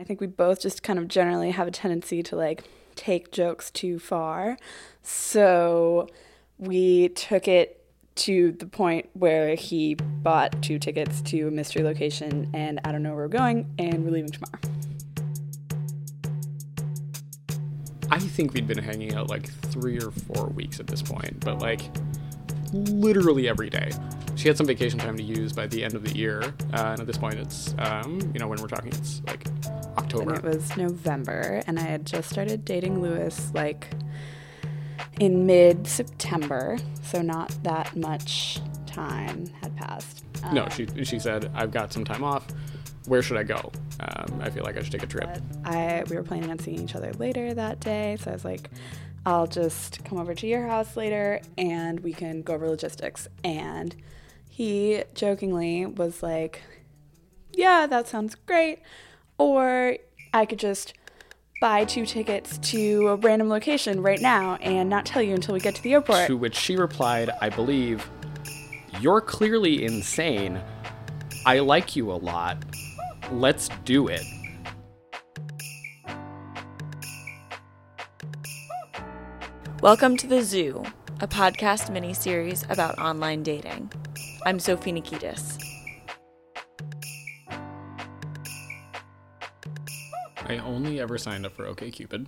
I think we both just kind of generally have a tendency to like take jokes too far. So we took it to the point where he bought two tickets to a mystery location and I don't know where we're going and we're leaving tomorrow. I think we'd been hanging out like three or four weeks at this point, but like literally every day. She had some vacation time to use by the end of the year, uh, and at this point, it's um, you know when we're talking, it's like October. And it was November, and I had just started dating Lewis like in mid September, so not that much time had passed. Um, no, she she said I've got some time off. Where should I go? Um, I feel like I should take a trip. I we were planning on seeing each other later that day, so I was like, I'll just come over to your house later and we can go over logistics. And he jokingly was like, Yeah, that sounds great. Or I could just buy two tickets to a random location right now and not tell you until we get to the airport. To which she replied, I believe, You're clearly insane. I like you a lot. Let's do it. Welcome to The Zoo, a podcast mini-series about online dating. I'm Sophie Nikitas. I only ever signed up for OKCupid.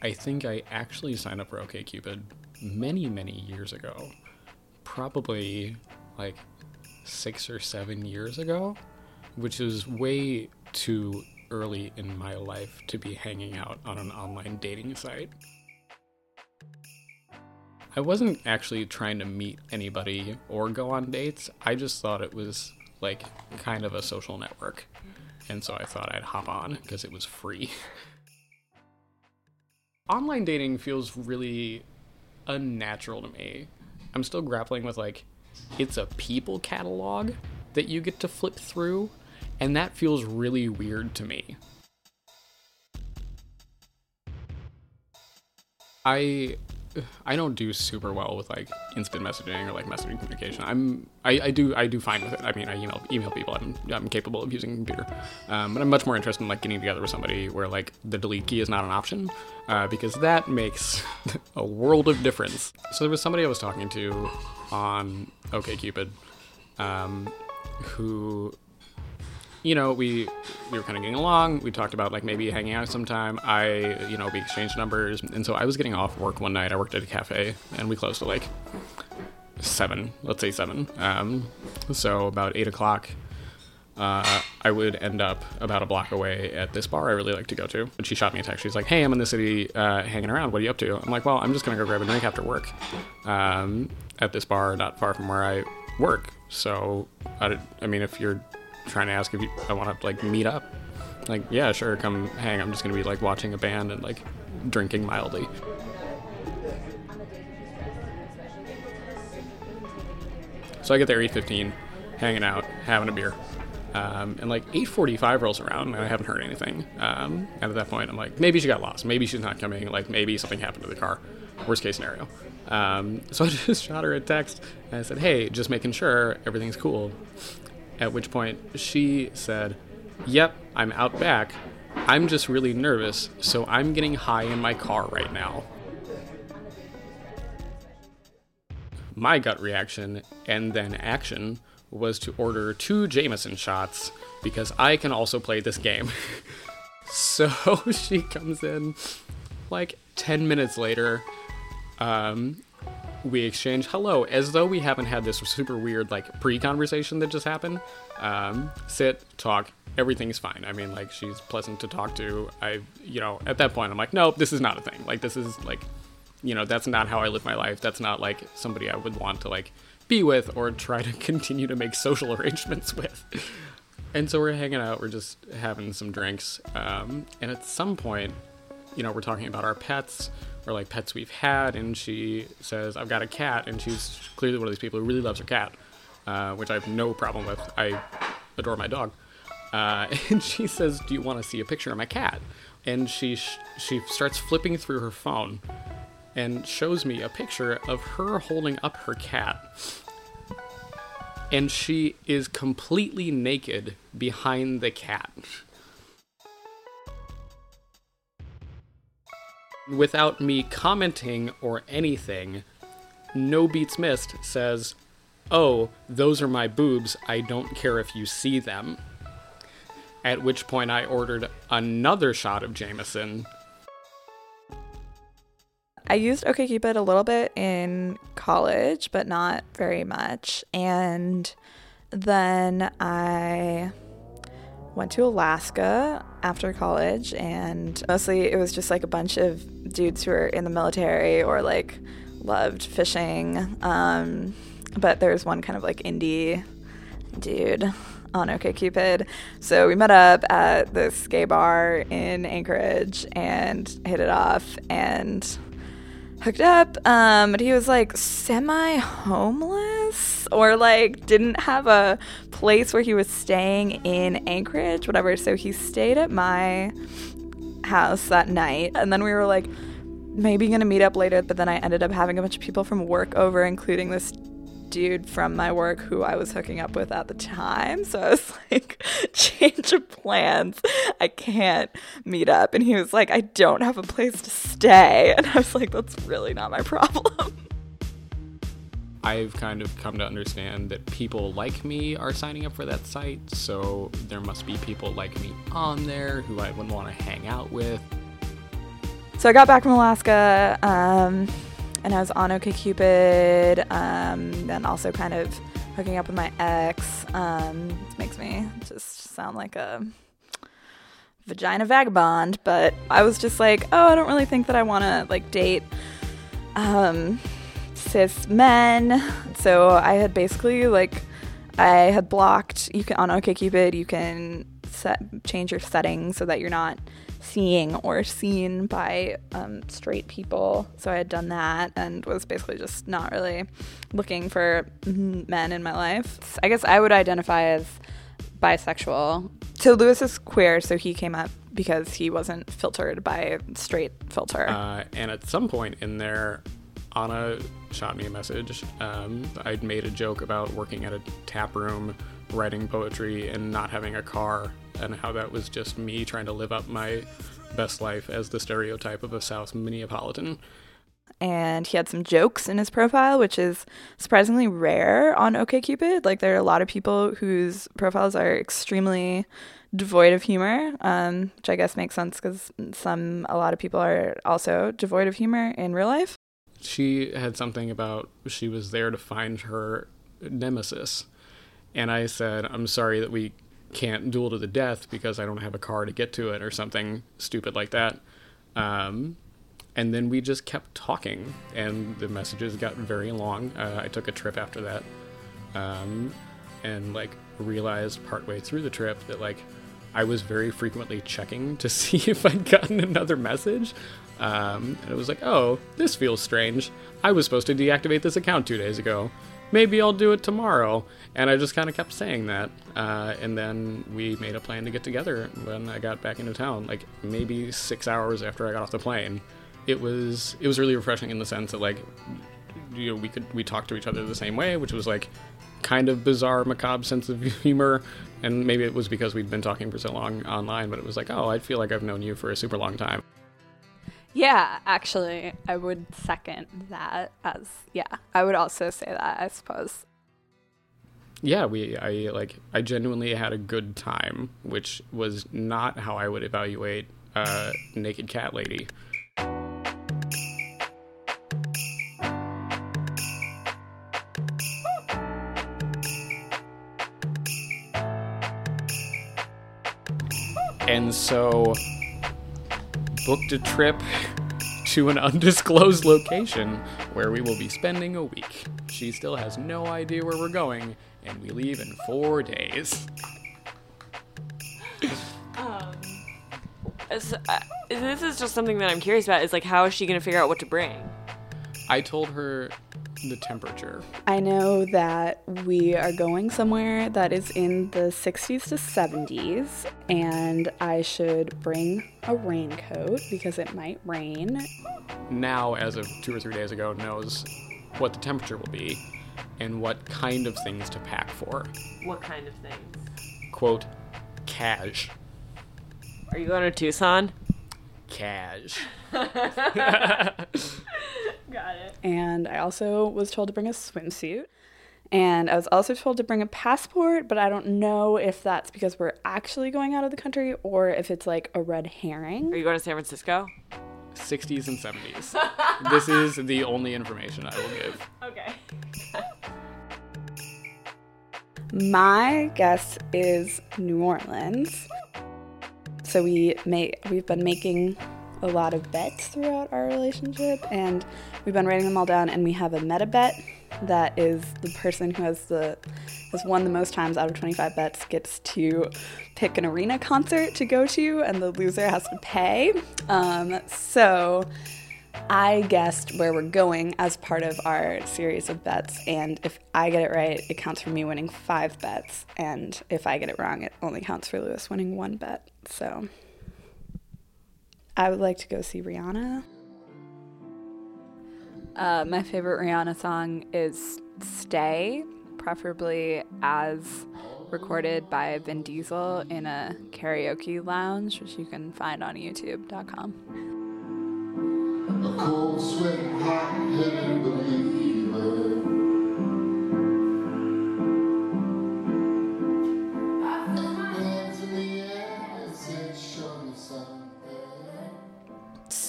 I think I actually signed up for OKCupid many, many years ago. Probably like six or seven years ago, which is way too early in my life to be hanging out on an online dating site. I wasn't actually trying to meet anybody or go on dates. I just thought it was like kind of a social network. And so I thought I'd hop on because it was free. Online dating feels really unnatural to me. I'm still grappling with like, it's a people catalog that you get to flip through, and that feels really weird to me. I I don't do super well with like instant messaging or like messaging communication. I'm I, I do I do fine with it. I mean I email email people. I'm I'm capable of using a computer, um, but I'm much more interested in like getting together with somebody where like the delete key is not an option, uh, because that makes a world of difference. So there was somebody I was talking to on OKCupid, um, who you know, we we were kind of getting along. We talked about like maybe hanging out sometime. I, you know, we exchanged numbers, and so I was getting off work one night. I worked at a cafe, and we closed at like seven. Let's say seven. Um, so about eight o'clock. Uh, I would end up about a block away at this bar I really like to go to. And she shot me a text. She's like, "Hey, I'm in the city, uh, hanging around. What are you up to?" I'm like, "Well, I'm just gonna go grab a drink after work, um, at this bar not far from where I work. So, I, I mean, if you're trying to ask if you, I want to like meet up. Like, yeah, sure, come hang. I'm just gonna be like watching a band and like drinking mildly. So I get there 8:15, hanging out, having a beer, um, and like 8:45 rolls around, and I haven't heard anything. Um, and at that point, I'm like, maybe she got lost, maybe she's not coming, like maybe something happened to the car. Worst case scenario. Um, so I just shot her a text and I said, hey, just making sure everything's cool. At which point she said, Yep, I'm out back. I'm just really nervous, so I'm getting high in my car right now. My gut reaction and then action was to order two Jameson shots because I can also play this game. so she comes in like 10 minutes later um, we exchange hello as though we haven't had this super weird like pre-conversation that just happened. Um, sit talk everything's fine. I mean like she's pleasant to talk to. I you know at that point i'm like nope this is not a thing. Like this is like you know that's not how i live my life. That's not like somebody i would want to like be with or try to continue to make social arrangements with. And so we're hanging out we're just having some drinks um, and at some point you know we're talking about our pets or like pets we've had, and she says, "I've got a cat," and she's clearly one of these people who really loves her cat, uh, which I have no problem with. I adore my dog, uh, and she says, "Do you want to see a picture of my cat?" And she sh- she starts flipping through her phone and shows me a picture of her holding up her cat. And she is completely naked behind the cat. Without me commenting or anything, No Beats Missed says, Oh, those are my boobs. I don't care if you see them. At which point I ordered another shot of Jameson. I used OkCupid a little bit in college, but not very much. And then I went to Alaska after college, and mostly it was just like a bunch of dudes who were in the military or like loved fishing. Um, but there was one kind of like indie dude on OkCupid. So we met up at this gay bar in Anchorage and hit it off and hooked up. Um, but he was like semi homeless or like didn't have a place where he was staying in Anchorage, whatever. So he stayed at my house that night. And then we were like, maybe gonna meet up later. But then I ended up having a bunch of people from work over, including this dude from my work who I was hooking up with at the time. So I was like, change of plans. I can't meet up. And he was like, I don't have a place to stay. And I was like, that's really not my problem. I've kind of come to understand that people like me are signing up for that site, so there must be people like me on there who I would want to hang out with. So I got back from Alaska. Um, and I was on OkCupid, um, then also kind of hooking up with my ex. Um, makes me just sound like a vagina vagabond, but I was just like, oh, I don't really think that I want to like date um, cis men. So I had basically like I had blocked. You can on OkCupid, you can set change your settings so that you're not seeing or seen by um, straight people. So I had done that and was basically just not really looking for men in my life. I guess I would identify as bisexual. So Lewis is queer, so he came up because he wasn't filtered by straight filter. Uh, and at some point in there, Anna shot me a message. Um, I'd made a joke about working at a tap room, writing poetry, and not having a car and how that was just me trying to live up my best life as the stereotype of a South Minneapolitan. And he had some jokes in his profile, which is surprisingly rare on OkCupid. Like there are a lot of people whose profiles are extremely devoid of humor, um, which I guess makes sense because some a lot of people are also devoid of humor in real life. She had something about she was there to find her nemesis, and I said, "I'm sorry that we can't duel to the death because I don't have a car to get to it or something stupid like that. Um, and then we just kept talking, and the messages got very long. Uh, I took a trip after that, um, and like realized partway through the trip that like I was very frequently checking to see if I'd gotten another message. Um, and it was like, oh, this feels strange. I was supposed to deactivate this account two days ago maybe I'll do it tomorrow. And I just kind of kept saying that. Uh, and then we made a plan to get together when I got back into town, like maybe six hours after I got off the plane. It was it was really refreshing in the sense that like you know we could we talked to each other the same way, which was like kind of bizarre, macabre sense of humor. And maybe it was because we'd been talking for so long online, but it was like, oh, I feel like I've known you for a super long time. Yeah, actually, I would second that as yeah. I would also say that, I suppose. Yeah, we I like I genuinely had a good time, which was not how I would evaluate naked cat lady. And so booked a trip to an undisclosed location where we will be spending a week. She still has no idea where we're going, and we leave in four days. um, uh, this is just something that I'm curious about. Is like, how is she going to figure out what to bring? I told her the temperature? I know that we are going somewhere that is in the 60s to 70s, and I should bring a raincoat because it might rain. Now, as of two or three days ago, knows what the temperature will be and what kind of things to pack for. What kind of things? Quote, cash. Are you going to Tucson? cash. Got it. And I also was told to bring a swimsuit. And I was also told to bring a passport, but I don't know if that's because we're actually going out of the country or if it's like a red herring. Are you going to San Francisco? 60s and 70s. this is the only information I will give. Okay. My guess is New Orleans. So we make we've been making a lot of bets throughout our relationship and we've been writing them all down and we have a meta bet that is the person who has the has won the most times out of 25 bets gets to pick an arena concert to go to and the loser has to pay um, so I guessed where we're going as part of our series of bets, and if I get it right, it counts for me winning five bets, and if I get it wrong, it only counts for Lewis winning one bet. So I would like to go see Rihanna. Uh, my favorite Rihanna song is Stay, preferably as recorded by Vin Diesel in a karaoke lounge, which you can find on youtube.com.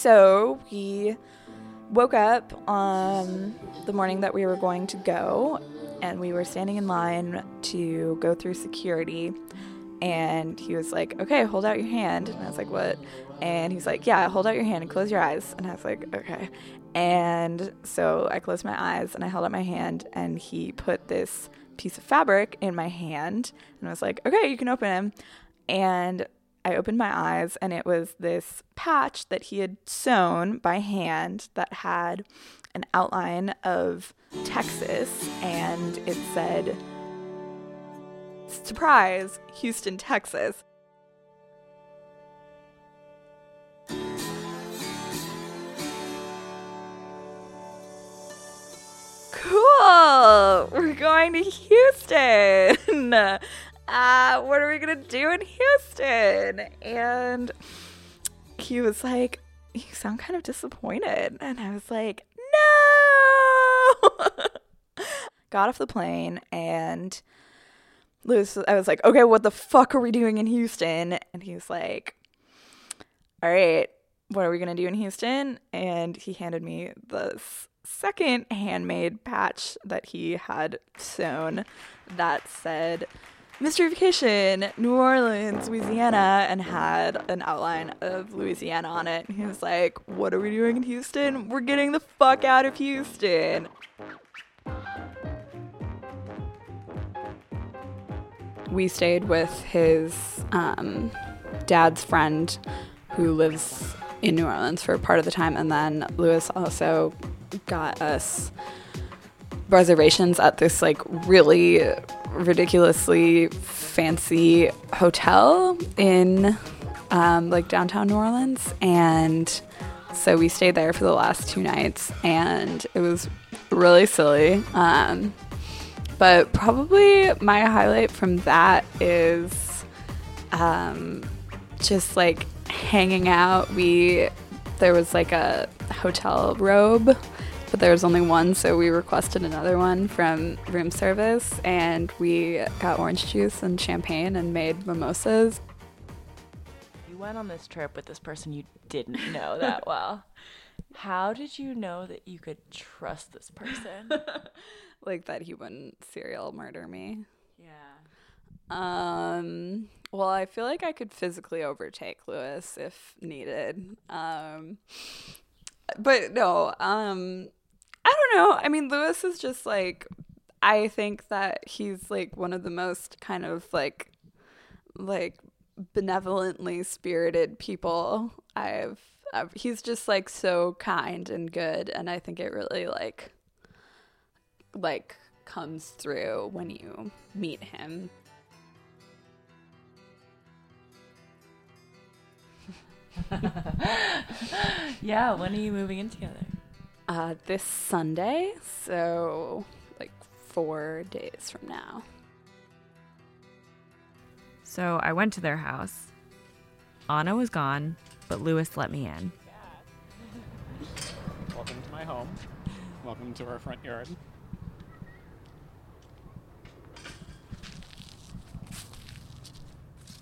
So we woke up on the morning that we were going to go, and we were standing in line to go through security. And he was like, Okay, hold out your hand. And I was like, What? And he's like, Yeah, hold out your hand and close your eyes. And I was like, Okay. And so I closed my eyes and I held out my hand, and he put this piece of fabric in my hand. And I was like, Okay, you can open him. And I opened my eyes and it was this patch that he had sewn by hand that had an outline of Texas and it said, Surprise, Houston, Texas. Cool! We're going to Houston! Uh, what are we gonna do in Houston? And he was like, You sound kind of disappointed. And I was like, No! Got off the plane and Lewis, I was like, Okay, what the fuck are we doing in Houston? And he was like, All right, what are we gonna do in Houston? And he handed me this second handmade patch that he had sewn that said Mystery Vacation, New Orleans, Louisiana, and had an outline of Louisiana on it. And he was like, What are we doing in Houston? We're getting the fuck out of Houston. We stayed with his um, dad's friend who lives in New Orleans for part of the time. And then Lewis also got us reservations at this like really ridiculously fancy hotel in um, like downtown New Orleans. And so we stayed there for the last two nights and it was really silly. Um, but probably my highlight from that is um, just like hanging out. We there was like a hotel robe, but there was only one, so we requested another one from room service, and we got orange juice and champagne and made mimosas. You went on this trip with this person you didn't know that well. How did you know that you could trust this person? like that he wouldn't serial murder me. yeah. Um, well, I feel like I could physically overtake Lewis if needed. Um, but no, um, I don't know. I mean, Lewis is just like, I think that he's like one of the most kind of like, like benevolently spirited people I've, I've he's just like so kind and good. And I think it really like, like comes through when you meet him. Yeah, when are you moving in together? Uh, this Sunday, so like four days from now. So I went to their house. Anna was gone. but Lewis let me in. Welcome to my home. Welcome to our front yard.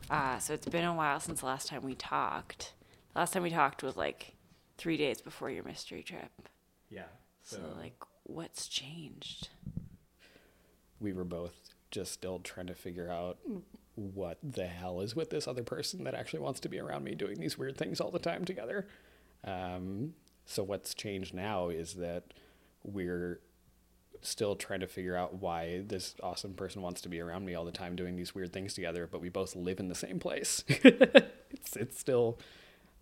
Uh, so it's been a while since the last time we talked. The last time we talked was like three days before your mystery trip. Yeah. So, like, what's changed? we were both just still trying to figure out what the hell is with this other person that actually wants to be around me doing these weird things all the time together. Um, so what's changed now is that we're still trying to figure out why this awesome person wants to be around me all the time doing these weird things together, but we both live in the same place. it's it's still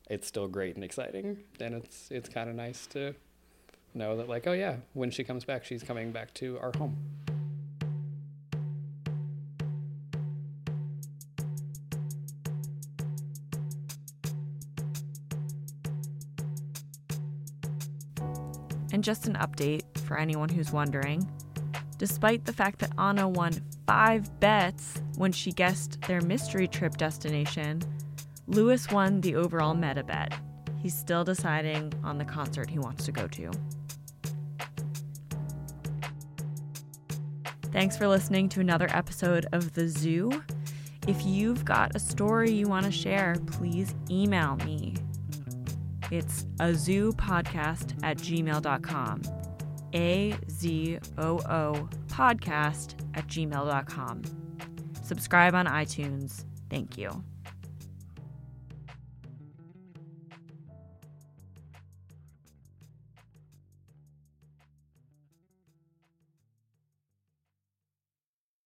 it's still great and exciting, and it's it's kind of nice to know that like oh yeah, when she comes back, she's coming back to our home. And just an update for anyone who's wondering. Despite the fact that Anna won five bets when she guessed their mystery trip destination, Lewis won the overall meta bet. He's still deciding on the concert he wants to go to. Thanks for listening to another episode of The Zoo. If you've got a story you want to share, please email me. It's a zoo podcast at gmail.com. A Z O O podcast at gmail.com. Subscribe on iTunes. Thank you.